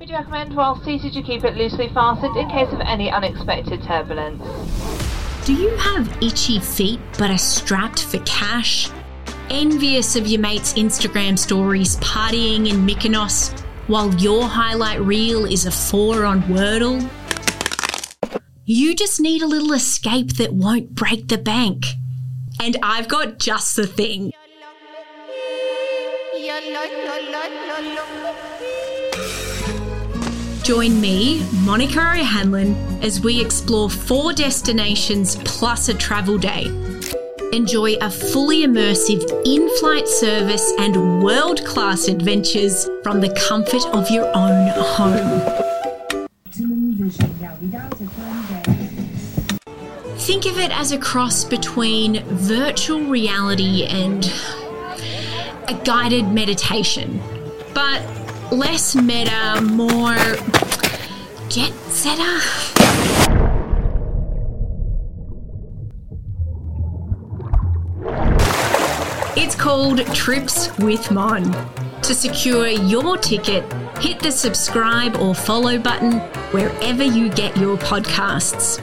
We do recommend while seated you keep it loosely fastened in case of any unexpected turbulence. Do you have itchy feet but are strapped for cash? Envious of your mate's Instagram stories partying in Mykonos while your highlight reel is a four on Wordle? You just need a little escape that won't break the bank. And I've got just the thing. Join me, Monica O'Hanlon, as we explore four destinations plus a travel day. Enjoy a fully immersive in flight service and world class adventures from the comfort of your own home. Think of it as a cross between virtual reality and a guided meditation, but less meta, more jet setter. It's called Trips with Mon. To secure your ticket, hit the subscribe or follow button wherever you get your podcasts.